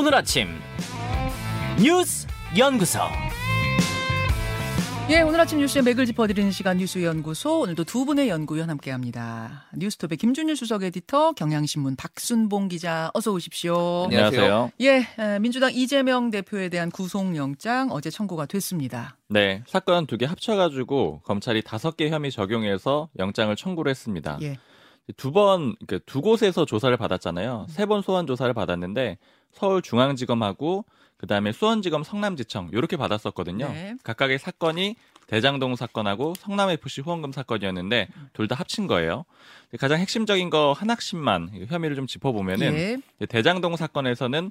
오늘 아침 뉴스 연구소. 예, 오늘 아침 뉴스의 맥을 짚어드리는 시간 뉴스 연구소. 오늘도 두 분의 연구위원 함께합니다. 뉴스톱의 김준일 수석 에디터, 경향신문 박순봉 기자, 어서 오십시오. 안녕하세요. 예, 민주당 이재명 대표에 대한 구속영장 어제 청구가 됐습니다. 네, 사건 두 개 합쳐가지고 검찰이 다섯 개 혐의 적용해서 영장을 청구를 했습니다. 예. 두 번, 그러니까 두 곳에서 조사를 받았잖아요. 세 번 소환 조사를 받았는데 서울중앙지검하고 그다음에 수원지검 성남지청 이렇게 받았었거든요. 네. 각각의 사건이 대장동 사건하고 성남 FC 후원금 사건이었는데 둘 다 합친 거예요. 가장 핵심적인 거 하나씩만 혐의를 좀 짚어보면은 예. 대장동 사건에서는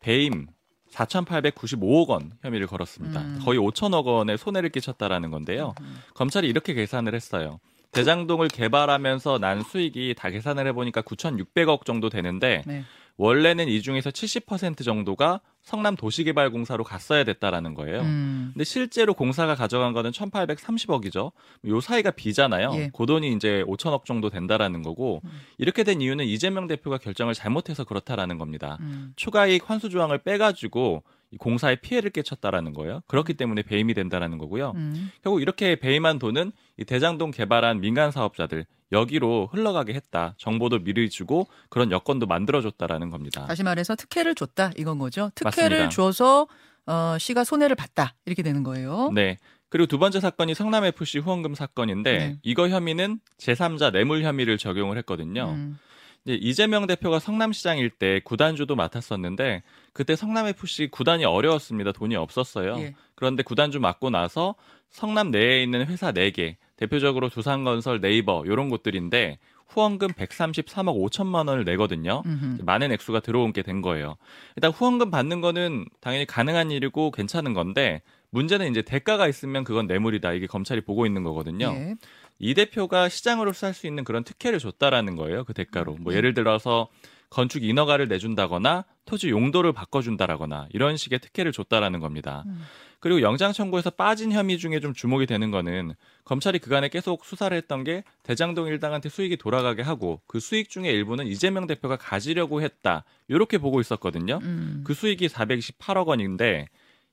배임 4,895억 원 혐의를 걸었습니다. 음. 거의 5천억 원의 손해를 끼쳤다라는 건데요. 검찰이 이렇게 계산을 했어요. 대장동을 개발하면서 난 수익이 다 계산을 해보니까 9,600억 정도 되는데 네. 원래는 이 중에서 70% 정도가 성남 도시개발공사로 갔어야 됐다라는 거예요. 음. 근데 실제로 공사가 가져간 거는 1,830억이죠. 요 사이가 비잖아요. 예. 음. 그 돈이 이제 5천억 정도 된다라는 거고 이렇게 된 이유는 이재명 대표가 결정을 잘못해서 그렇다라는 겁니다. 음. 추가이익 환수 조항을 빼가지고 이 공사에 피해를 끼쳤다라는 거예요. 그렇기 때문에 배임이 된다라는 거고요. 음. 결국 이렇게 배임한 돈은 이 대장동 개발한 민간 사업자들 여기로 흘러가게 했다. 정보도 미리 주고 그런 여건도 만들어줬다라는 겁니다. 다시 말해서 특혜를 줬다 이건 거죠. 특혜를 맞습니다. 줘서 어, 씨가 손해를 봤다 이렇게 되는 거예요. 네. 그리고 두 번째 사건이 성남 FC 후원금 사건인데 네. 이거 혐의는 제3자 뇌물 혐의를 적용을 했거든요. 음. 이제 이재명 대표가 성남시장일 때 구단주도 맡았었는데 그때 성남 FC 구단이 어려웠습니다. 돈이 없었어요. 예. 그런데 구단주 맡고 나서 성남 내에 있는 회사 4개, 대표적으로 두산건설, 네이버 이런 곳들인데 후원금 133억 5천만 원을 내거든요. 음흠. 많은 액수가 들어온 게 된 거예요. 일단 후원금 받는 거는 당연히 가능한 일이고 괜찮은 건데 문제는 이제 대가가 있으면 그건 뇌물이다. 이게 검찰이 보고 있는 거거든요. 예. 이 대표가 시장으로서 할 수 있는 그런 특혜를 줬다라는 거예요. 그 대가로. 뭐 예를 들어서 건축 인허가를 내준다거나 토지 용도를 바꿔준다라거나 이런 식의 특혜를 줬다라는 겁니다. 음. 그리고 영장 청구에서 빠진 혐의 중에 좀 주목이 되는 거는 검찰이 그간에 계속 수사를 했던 게 대장동 일당한테 수익이 돌아가게 하고 그 수익 중에 일부는 이재명 대표가 가지려고 했다. 이렇게 보고 있었거든요. 음. 그 수익이 428억 원인데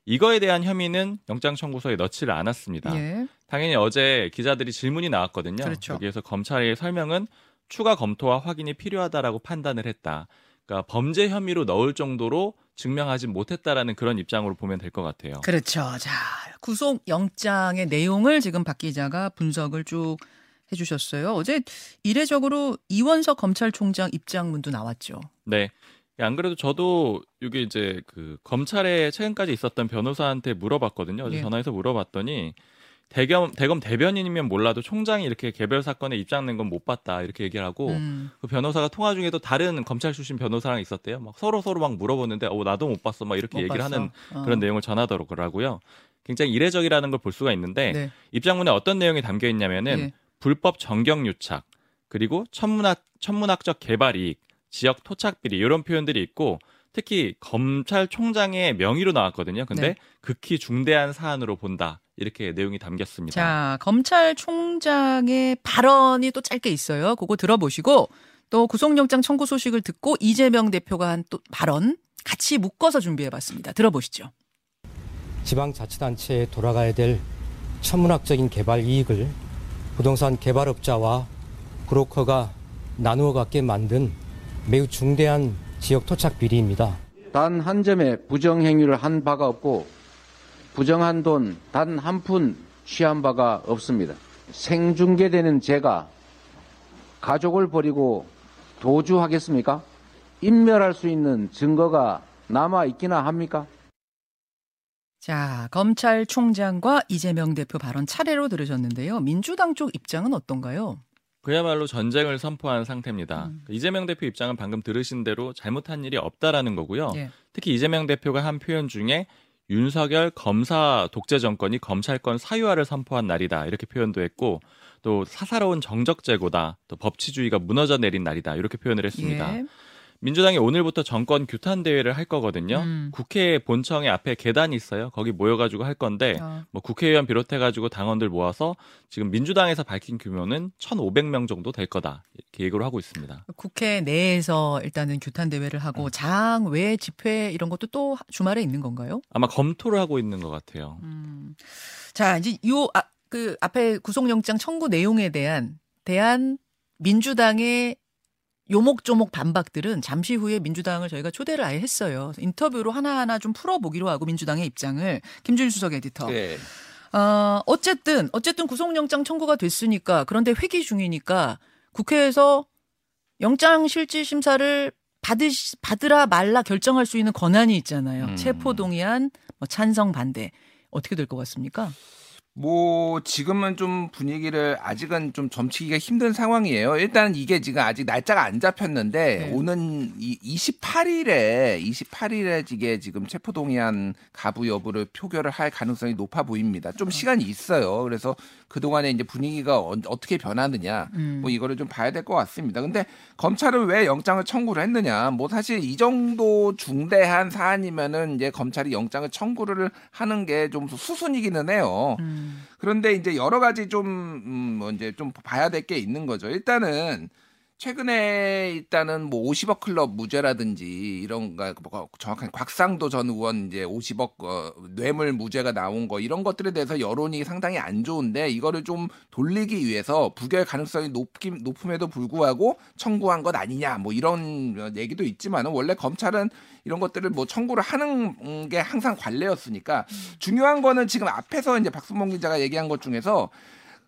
이거에 대한 혐의는 영장 청구서에 넣지를 않았습니다. 예. 당연히 어제 기자들이 질문이 나왔거든요. 그렇죠. 여기에서 검찰의 설명은 추가 검토와 확인이 필요하다라고 판단을 했다. 그러니까 범죄 혐의로 넣을 정도로 증명하지 못했다라는 그런 입장으로 보면 될 것 같아요. 그렇죠. 자, 구속 영장의 내용을 지금 박 기자가 분석을 쭉 해주셨어요. 어제 이례적으로 이원석 검찰총장 입장문도 나왔죠. 네. 안 그래도 저도 이게 이제 그 검찰에 최근까지 있었던 변호사한테 물어봤거든요. 어제 예. 전화해서 물어봤더니 대검 대검 대변인이면 몰라도 총장이 이렇게 개별 사건에 입장 낸 건 못 봤다 이렇게 얘기를 하고 음. 그 변호사가 통화 중에도 다른 검찰 출신 변호사랑 있었대요. 막 서로 서로 막 물어보는데 어 나도 못 봤어 막 이렇게 못 얘기를 봤어. 하는 어. 그런 내용을 전하더라고요. 굉장히 이례적이라는 걸 볼 수가 있는데 네. 입장문에 어떤 내용이 담겨 있냐면은 예. 불법 정경 유착 그리고 천문학 천문학적 개발 이익 지역 토착 비리 이런 표현들이 있고 특히 검찰총장의 명의로 나왔거든요. 근데 네. 극히 중대한 사안으로 본다 이렇게 내용이 담겼습니다. 자, 검찰총장의 발언이 또 짧게 있어요. 그거 들어보시고 또 구속영장 청구 소식을 듣고 이재명 대표가 한 또 발언 같이 묶어서 준비해봤습니다. 들어보시죠. 지방자치단체에 돌아가야 될 천문학적인 개발 이익을 부동산 개발업자와 브로커가 나누어 갖게 만든 매우 중대한 지역 토착 비리입니다. 단 한 점의 부정 행위를 한 바가 없고 부정한 돈 단 한 푼 취한 바가 없습니다. 생중계되는 제가 가족을 버리고 도주하겠습니까? 인멸할 수 있는 증거가 남아 있기나 합니까? 자, 검찰총장과 이재명 대표 발언 차례로 들으셨는데요. 민주당 쪽 입장은 어떤가요? 그야말로 전쟁을 선포한 상태입니다. 음. 이재명 대표 입장은 방금 들으신 대로 잘못한 일이 없다라는 거고요. 예. 특히 이재명 대표가 한 표현 중에 윤석열 검사 독재 정권이 검찰권 사유화를 선포한 날이다 이렇게 표현도 했고 또 사사로운 정적 제고다 또 법치주의가 무너져 내린 날이다 이렇게 표현을 했습니다. 예. 민주당이 오늘부터 정권 규탄 대회를 할 거거든요. 음. 국회 본청에 앞에 계단이 있어요. 거기 모여가지고 할 건데 아. 뭐 국회의원 비롯해가지고 당원들 모아서 지금 민주당에서 밝힌 규모는 1,500명 정도 될 거다 이렇게 예고를 하고 있습니다. 국회 내에서 일단은 규탄 대회를 음. 하고 장외 집회 이런 것도 또 주말에 있는 건가요? 아마 검토를 하고 있는 것 같아요. 음. 자, 이제 요, 아, 그 앞에 구속영장 청구 내용에 대한, 대한 민주당의 요목조목 반박들은 잠시 후에 민주당을 저희가 초대를 아예 했어요. 인터뷰로 하나하나 좀 풀어보기로 하고 민주당의 입장을 김준일 수석 에디터. 네. 어, 어쨌든, 어쨌든 구속영장 청구가 됐으니까 그런데 회기 중이니까 국회에서 영장 실질 심사를 받으 받으라 말라 결정할 수 있는 권한이 있잖아요. 음. 체포 동의안, 뭐 찬성 반대. 어떻게 될 것 같습니까? 뭐 지금은 좀 분위기를 아직은 좀 점치기가 힘든 상황이에요. 일단 이게 지금 아직 날짜가 안 잡혔는데 네. 오는 이 28일에 28일에 이게 지금 체포 동의안 가부 여부를 표결을 할 가능성이 높아 보입니다. 좀 시간이 있어요. 그래서 그 동안에 이제 분위기가 어, 떻게 변하느냐 음. 뭐 이거를 좀 봐야 될 것 같습니다. 근데 검찰은 왜 영장을 청구를 했느냐? 뭐 사실 이 정도 중대한 사안이면은 이제 검찰이 영장을 청구를 하는 게 좀 수순이기는 해요. 음. 그런데 이제 여러 가지 좀, 음, 뭐 이제 좀 봐야 될 게 있는 거죠. 일단은 최근에 일단은 뭐 50억 클럽 무죄라든지 이런가 뭐 정확한 곽상도 전 의원 이제 50억 어, 뇌물 무죄가 나온 거 이런 것들에 대해서 여론이 상당히 안 좋은데 이거를 좀 돌리기 위해서 부결 가능성이 높긴 높음에도 불구하고 청구한 것 아니냐 뭐 이런 얘기도 있지만은 원래 검찰은 이런 것들을 뭐 청구를 하는 게 항상 관례였으니까 중요한 거는 지금 앞에서 이제 박순봉 기자가 얘기한 것 중에서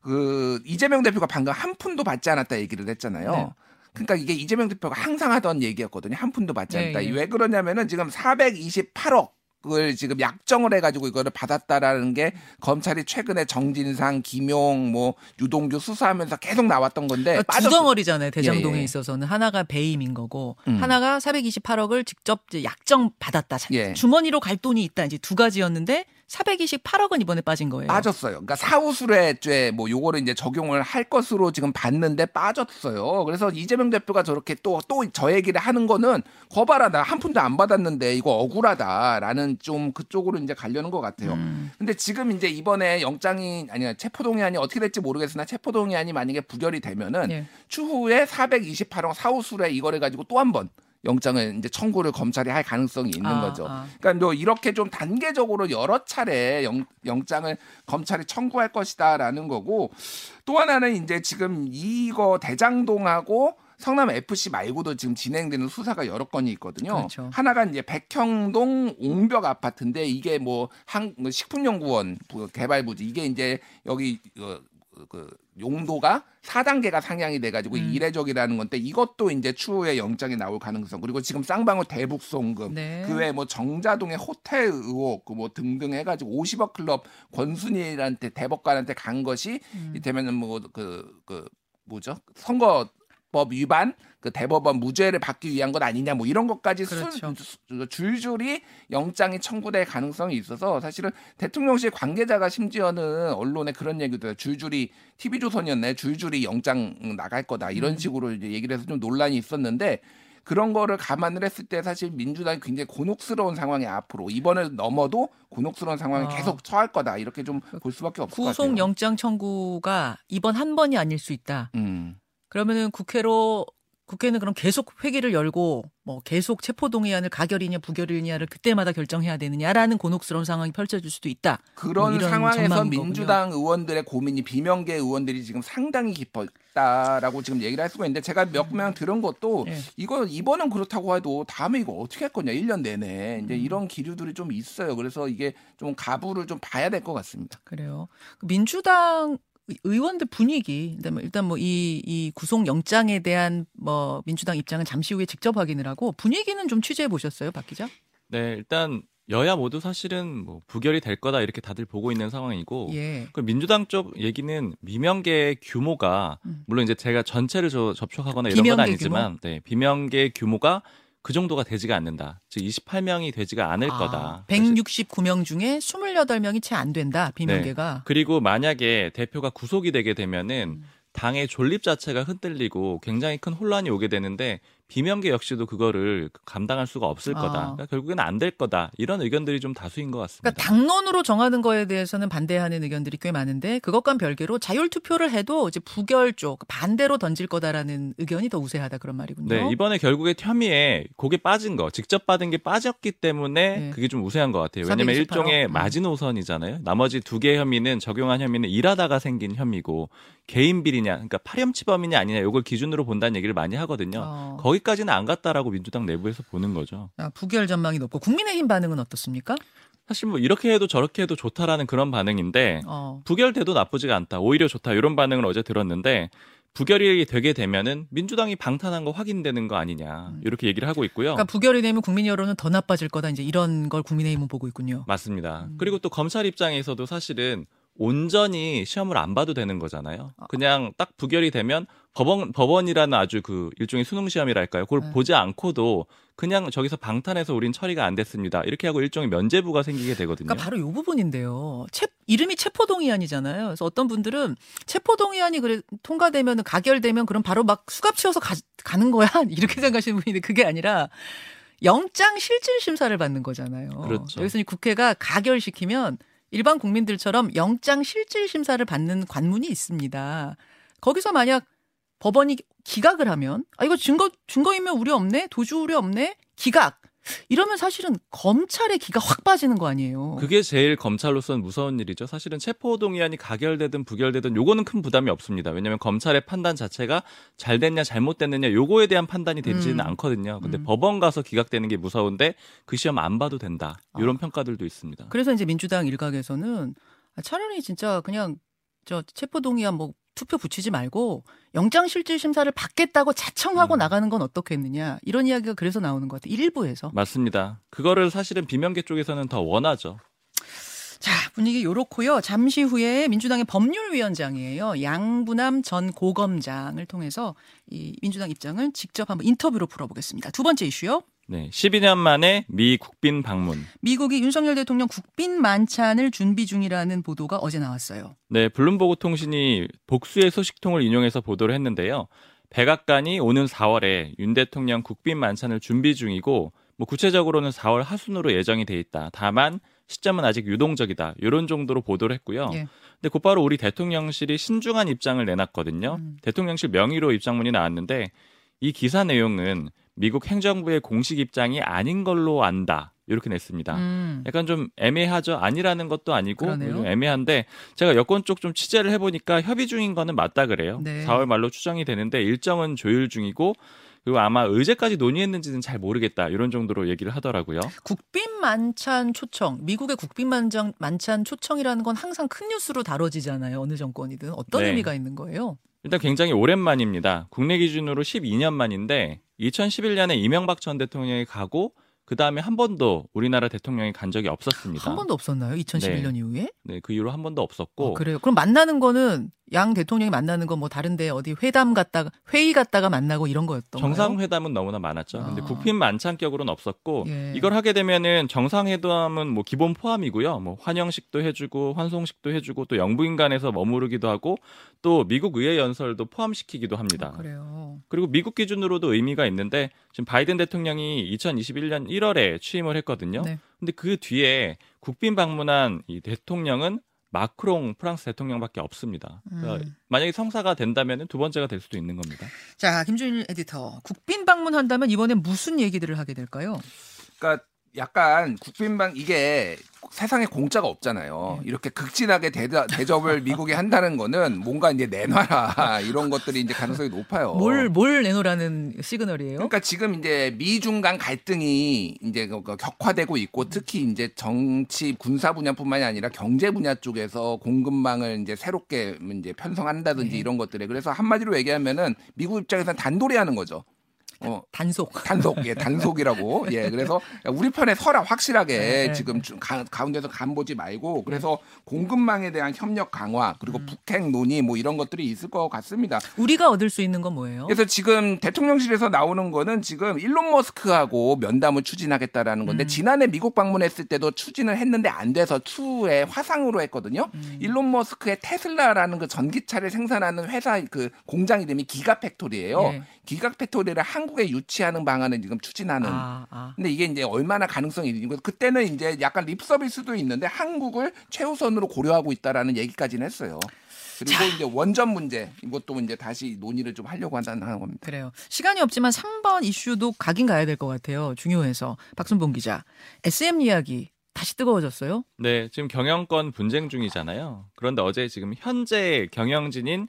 그 이재명 대표가 방금 한 푼도 받지 않았다 얘기를 했잖아요. 네. 그러니까 이게 이재명 대표가 항상 하던 얘기였거든요. 한 푼도 받지 네, 않았다. 예. 왜 그러냐면은 지금 428억 을 지금 약정을 해가지고 이거를 받았다라는 게 검찰이 최근에 정진상, 김용, 뭐 유동규 수사하면서 계속 나왔던 건데 그러니까 두 네, 빠졌- 덩어리잖아요. 대장동에 예, 예. 있어서는 하나가 배임인 거고 음. 하나가 428억을 직접 약정 받았다. 자- 예. 주머니로 갈 돈이 있다. 이제 두 가지였는데 428억은 이번에 빠진 거예요. 빠졌어요. 그러니까 사후수뢰죄 뭐 요거를 이제 적용을 할 것으로 지금 봤는데 빠졌어요. 그래서 이재명 대표가 저렇게 또 또 저 얘기를 하는 거는 거봐라 나 한 푼도 안 받았는데 이거 억울하다라는 좀 그쪽으로 이제 가려는 것 같아요. 음. 근데 지금 이제 이번에 영장이 아니 체포동의안이 어떻게 될지 모르겠으나 체포동의안이 만약에 부결이 되면은 예. 추후에 428억 사후수뢰 이거를 가지고 또 한 번 영장을 이제 청구를 검찰이 할 가능성이 있는 아, 거죠. 아. 그러니까 뭐 이렇게 좀 단계적으로 여러 차례 영, 영장을 검찰이 청구할 것이다라는 거고 또 하나는 이제 지금 이거 대장동하고 성남 FC 말고도 지금 진행되는 수사가 여러 건이 있거든요. 그렇죠. 하나가 이제 백형동 옹벽 아파트인데 이게 뭐 한 식품연구원 부- 개발 부지 이게 이제 여기 어, 그 용도가 4단계가 상향이 돼가지고 음. 이례적이라는 건데 이것도 이제 추후에 영장이 나올 가능성 그리고 지금 쌍방울 대북 송금 네. 그 외에 뭐 정자동의 호텔 의혹 그뭐 등등 해가지고 50억 클럽 권순일한테 대법관한테 간 것이 음. 이때면은 뭐그그 뭐죠 선거 법 위반 그 대법원 무죄를 받기 위한 것 아니냐 뭐 이런 것까지 그렇죠. 순, 수- 줄줄이 영장이 청구될 가능성이 있어서 사실은 대통령실 관계자가 심지어는 언론에 그런 얘기도 해요. 줄줄이 TV조선이었네 줄줄이 영장 나갈 거다 이런 음. 식으로 이제 얘기를 해서 좀 논란이 있었는데 그런 거를 감안을 했을 때 사실 민주당이 굉장히 곤혹스러운 상황에 앞으로 이번을 넘어도 곤혹스러운 상황에 아. 계속 처할 거다 이렇게 좀 볼 수밖에 없을 것 같아요. 구속 영장 청구가 이번 한 번이 아닐 수 있다. 음. 그러면은 국회로 국회는 그럼 계속 회기를 열고 뭐 계속 체포동의안을 가결이냐 부결이냐를 그때마다 결정해야 되느냐라는 곤혹스러운 상황이 펼쳐질 수도 있다. 그런 뭐 상황에서 전망인 거군요. 민주당 의원들의 고민이 비명계 의원들이 지금 상당히 깊었다라고 지금 얘기를 할 수가 있는데 제가 몇 명 들은 것도 예. 이거 이번은 그렇다고 해도 다음에 이거 어떻게 할 거냐 1년 내내 음. 이제 이런 기류들이 좀 있어요. 그래서 이게 좀 가부를 좀 봐야 될 것 같습니다. 그래요. 민주당 의원들 분위기 일단 뭐- 일단 뭐 이 이 구속 영장에 대한 뭐 민주당 입장은 잠시 후에 직접 확인을 하고 분위기는 좀 취재해 보셨어요, 박 기자? 네, 일단 여야 모두 사실은 뭐 부결이 될 거다 이렇게 다들 보고 있는 상황이고 예. 그 민주당 쪽 얘기는 비명계 규모가 음. 물론 이제 제가 전체를 저- 접촉하거나 이런 건 아니지만 네, 비명계 규모가 그 정도가 되지가 않는다. 즉 28명이 되지가 않을 아, 거다. 사실 169명 중에 28명이 채 안 된다. 비명계가. 그리고 만약에 대표가 구속이 되게 되면은 음. 당의 존립 자체가 흔들리고 굉장히 큰 혼란이 오게 되는데 비명계 역시도 그거를 감당할 수가 없을 아. 거다. 그러니까 결국에는 안될 거다. 이런 의견들이 좀 다수인 것 같습니다. 그러니까 당론으로 정하는 거에 대해서는 반대하는 의견들이 꽤 많은데 그것과 별개로 자율 투표를 해도 이제 부결 쪽 반대로 던질 거다라는 의견이 더 우세하다 그런 말이군요. 네, 이번에 결국에 혐의에 그게 빠진 거, 직접 받은 게 빠졌기 때문에 네. 그게 좀 우세한 것 같아요. 왜냐면 328호. 일종의 음. 마지노선이잖아요. 나머지 두 개의 혐의는 적용한 혐의는 일하다가 생긴 혐의고 개인 비리냐, 그러니까 파렴치범이냐 아니냐 이걸 기준으로 본다는 얘기를 많이 하거든요. 어. 거 기까지는 안 갔다라고 민주당 내부에서 보는 거죠. 아, 부결 전망이 높고 국민의힘 반응은 어떻습니까? 사실 뭐 이렇게 해도 저렇게 해도 좋다라는 그런 반응인데 어. 부결돼도 나쁘지가 않다. 오히려 좋다. 이런 반응을 어제 들었는데 부결이 되게 되면은 민주당이 방탄한 거 확인되는 거 아니냐. 이렇게 얘기를 하고 있고요. 그러니까 부결이 되면 국민 여론은 더 나빠질 거다. 이제 이런 걸 국민의힘은 보고 있군요. 맞습니다. 음. 그리고 또 검찰 입장에서도 사실은 온전히 시험을 안 봐도 되는 거잖아요. 아. 그냥 딱 부결이 되면 법원 법원이라는 아주 그 일종의 수능 시험이랄까요. 그걸 네. 보지 않고도 그냥 저기서 방탄해서 우린 처리가 안 됐습니다. 이렇게 하고 일종의 면제부가 생기게 되거든요. 그러니까 바로 이 부분인데요. 체, 이름이 체포동의안이잖아요. 그래서 어떤 분들은 체포동의안이 그래 통과되면 가결되면 그럼 바로 막 수갑 치워서 가, 가는 거야 이렇게 생각하시는 분인데 그게 아니라 영장 실질 심사를 받는 거잖아요. 그렇죠. 여기서 이 국회가 가결시키면 일반 국민들처럼 영장 실질 심사를 받는 관문이 있습니다. 거기서 만약 법원이 기각을 하면 아 이거 증거 증거인멸 우려 없네? 도주 우려 없네? 기각 이러면 사실은 검찰의 기가 확 빠지는 거 아니에요. 그게 제일 검찰로서는 무서운 일이죠. 사실은 체포 동의안이 가결되든 부결되든 요거는 큰 부담이 없습니다. 왜냐하면 검찰의 판단 자체가 잘 됐냐 잘못됐느냐 요거에 대한 판단이 되지는 음. 않거든요. 근데 음. 법원 가서 기각되는 게 무서운데 그 시험 안 봐도 된다. 이런 아. 평가들도 있습니다. 그래서 이제 민주당 일각에서는 아, 차라리 진짜 그냥 저 체포 동의안 뭐 투표 붙이지 말고 영장 실질 심사를 받겠다고 자청하고 음. 나가는 건 어떻겠느냐 이런 이야기가 그래서 나오는 것 같아요. 일부에서. 맞습니다. 그거를 사실은 비명계 쪽에서는 더 원하죠. 자, 분위기 요렇고요. 잠시 후에 민주당의 법률위원장이에요. 양부남 전 고검장을 통해서 이 민주당 입장을 직접 한번 인터뷰로 풀어보겠습니다. 두 번째 이슈요. 네, 12년 만에 미 국빈 방문. 미국이 윤석열 대통령 국빈 만찬을 준비 중이라는 보도가 어제 나왔어요. 네, 블룸버그 통신이 복수의 소식통을 인용해서 보도를 했는데요. 백악관이 오는 4월에 윤 대통령 국빈 만찬을 준비 중이고 뭐 구체적으로는 4월 하순으로 예정이 돼 있다. 다만 시점은 아직 유동적이다. 이런 정도로 보도를 했고요. 예. 근데 곧바로 우리 대통령실이 신중한 입장을 내놨거든요. 음. 대통령실 명의로 입장문이 나왔는데 이 기사 내용은 미국 행정부의 공식 입장이 아닌 걸로 안다. 이렇게 냈습니다. 음. 약간 좀 애매하죠. 아니라는 것도 아니고 애매한데 제가 여권 쪽 좀 취재를 해보니까 협의 중인 거는 맞다 그래요. 네. 4월 말로 추정이 되는데 일정은 조율 중이고 그리고 아마 의제까지 논의했는지는 잘 모르겠다 이런 정도로 얘기를 하더라고요. 국빈 만찬 초청, 미국의 국빈 만찬, 만찬 초청이라는 건 항상 큰 뉴스로 다뤄지잖아요. 어느 정권이든 어떤 네. 의미가 있는 거예요? 일단 굉장히 오랜만입니다. 국내 기준으로 12년 만인데 2011년에 이명박 전 대통령이 가고 그 다음에 한 번도 우리나라 대통령이 간 적이 없었습니다. 한 번도 없었나요? 2011년 네. 이후에? 네, 그 이후로 한 번도 없었고 어, 그래요. 그럼 만나는 거는 양 대통령이 만나는 건 뭐 다른데 어디 회담 갔다가 회의 갔다가 만나고 이런 거였던 정상 회담은 너무나 많았죠. 근데 아. 국빈 만찬격으로는 없었고 예. 이걸 하게 되면은 정상 회담은 뭐 기본 포함이고요. 뭐 환영식도 해주고 환송식도 해주고 또 영부인간에서 머무르기도 하고 또 미국 의회 연설도 포함시키기도 합니다. 아, 그래요. 그리고 미국 기준으로도 의미가 있는데 지금 바이든 대통령이 2021년 1월에 취임을 했거든요. 네. 근데 그 뒤에 국빈 방문한 이 대통령은 마크롱 프랑스 대통령밖에 없습니다. 그러니까 음. 만약에 성사가 된다면 두 번째가 될 수도 있는 겁니다. 자, 김준일 에디터. 국빈 방문한다면 이번엔 무슨 얘기들을 하게 될까요? 그러니까 약간 국빈방 이게 세상에 공짜가 없잖아요. 네. 이렇게 극진하게 대다, 대접을 미국이 한다는 거는 뭔가 이제 내놔라 이런 것들이 이제 가능성이 높아요. 뭘, 뭘 내놓으라는 시그널이에요? 그러니까 지금 이제 미중 간 갈등이 이제 그- 그 격화되고 있고 특히 이제 정치 군사 분야뿐만이 아니라 경제 분야 쪽에서 공급망을 이제 새롭게 이제 편성한다든지 네. 이런 것들에 그래서 한마디로 얘기하면은 미국 입장에서는 단돌이 하는 거죠. 어, 단속. 단속, 예, 단속이라고. 예, 그래서 우리 편에 서라 확실하게 네, 네. 지금 좀 가, 가운데서 간 보지 말고 그래서 공급망에 대한 협력 강화 음. 그리고 북핵 논의 뭐 이런 것들이 있을 것 같습니다. 우리가 얻을 수 있는 건 뭐예요? 그래서 지금 대통령실에서 나오는 거는 지금 일론 머스크하고 면담을 추진하겠다라는 건데 음. 지난해 미국 방문했을 때도 추진을 했는데 안 돼서 추후에 화상으로 했거든요. 음. 일론 머스크의 테슬라라는 그 전기차를 생산하는 회사 그 공장 이름이 Gigafactory예요. 예. Gigafactory를 한국에 유치하는 방안을 지금 추진하는. 아, 아. 근데 이게 이제 얼마나 가능성이 있는 거 그때는 이제 약간 lip service도 있는데 한국을 최우선으로 고려하고 있다라는 얘기까지는 했어요. 그리고 이제 원전 문제 이것도 이제 다시 논의를 좀 하려고 한다는 겁니다. 그래요. 시간이 없지만 3번 이슈도 가긴 가야 될 것 같아요. 중요해서. 박순봉 기자. SM 이야기 다시 뜨거워졌어요? 네, 지금 경영권 분쟁 중이잖아요. 그런데 어제 지금 현재 경영진인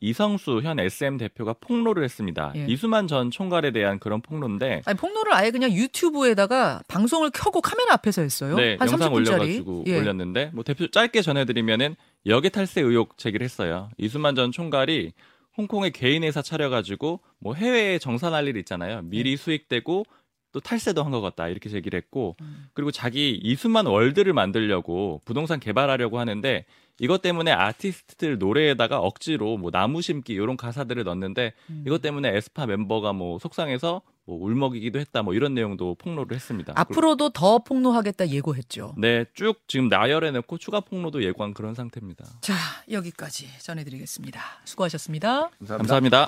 이성수 현 SM 대표가 폭로를 했습니다. 예. 이수만 전 총괄에 대한 그런 폭로인데 아니, 폭로를 아예 그냥 유튜브에다가 방송을 켜고 카메라 앞에서 했어요. 네, 한 영상 30분짜리. 올려가지고 예. 올렸는데 뭐 대표 짧게 전해드리면은 역의 탈세 의혹 제기를 했어요. 이수만 전 총괄이 홍콩에 개인 회사 차려가지고 뭐 해외에 정산할 일 있잖아요. 미리 수익되고 또 탈세도 한 것 같다 이렇게 제기를 했고 음. 그리고 자기 이수만 월드를 만들려고 부동산 개발하려고 하는데 이것 때문에 아티스트들 노래에다가 억지로 뭐 나무 심기 이런 가사들을 넣었는데 음. 이것 때문에 에스파 멤버가 뭐 속상해서 뭐 울먹이기도 했다 뭐 이런 내용도 폭로를 했습니다. 앞으로도 더 폭로하겠다 예고했죠. 네, 쭉 지금 나열해 놓고 추가 폭로도 예고한 그런 상태입니다. 자, 여기까지 전해 드리겠습니다. 수고하셨습니다. 감사합니다.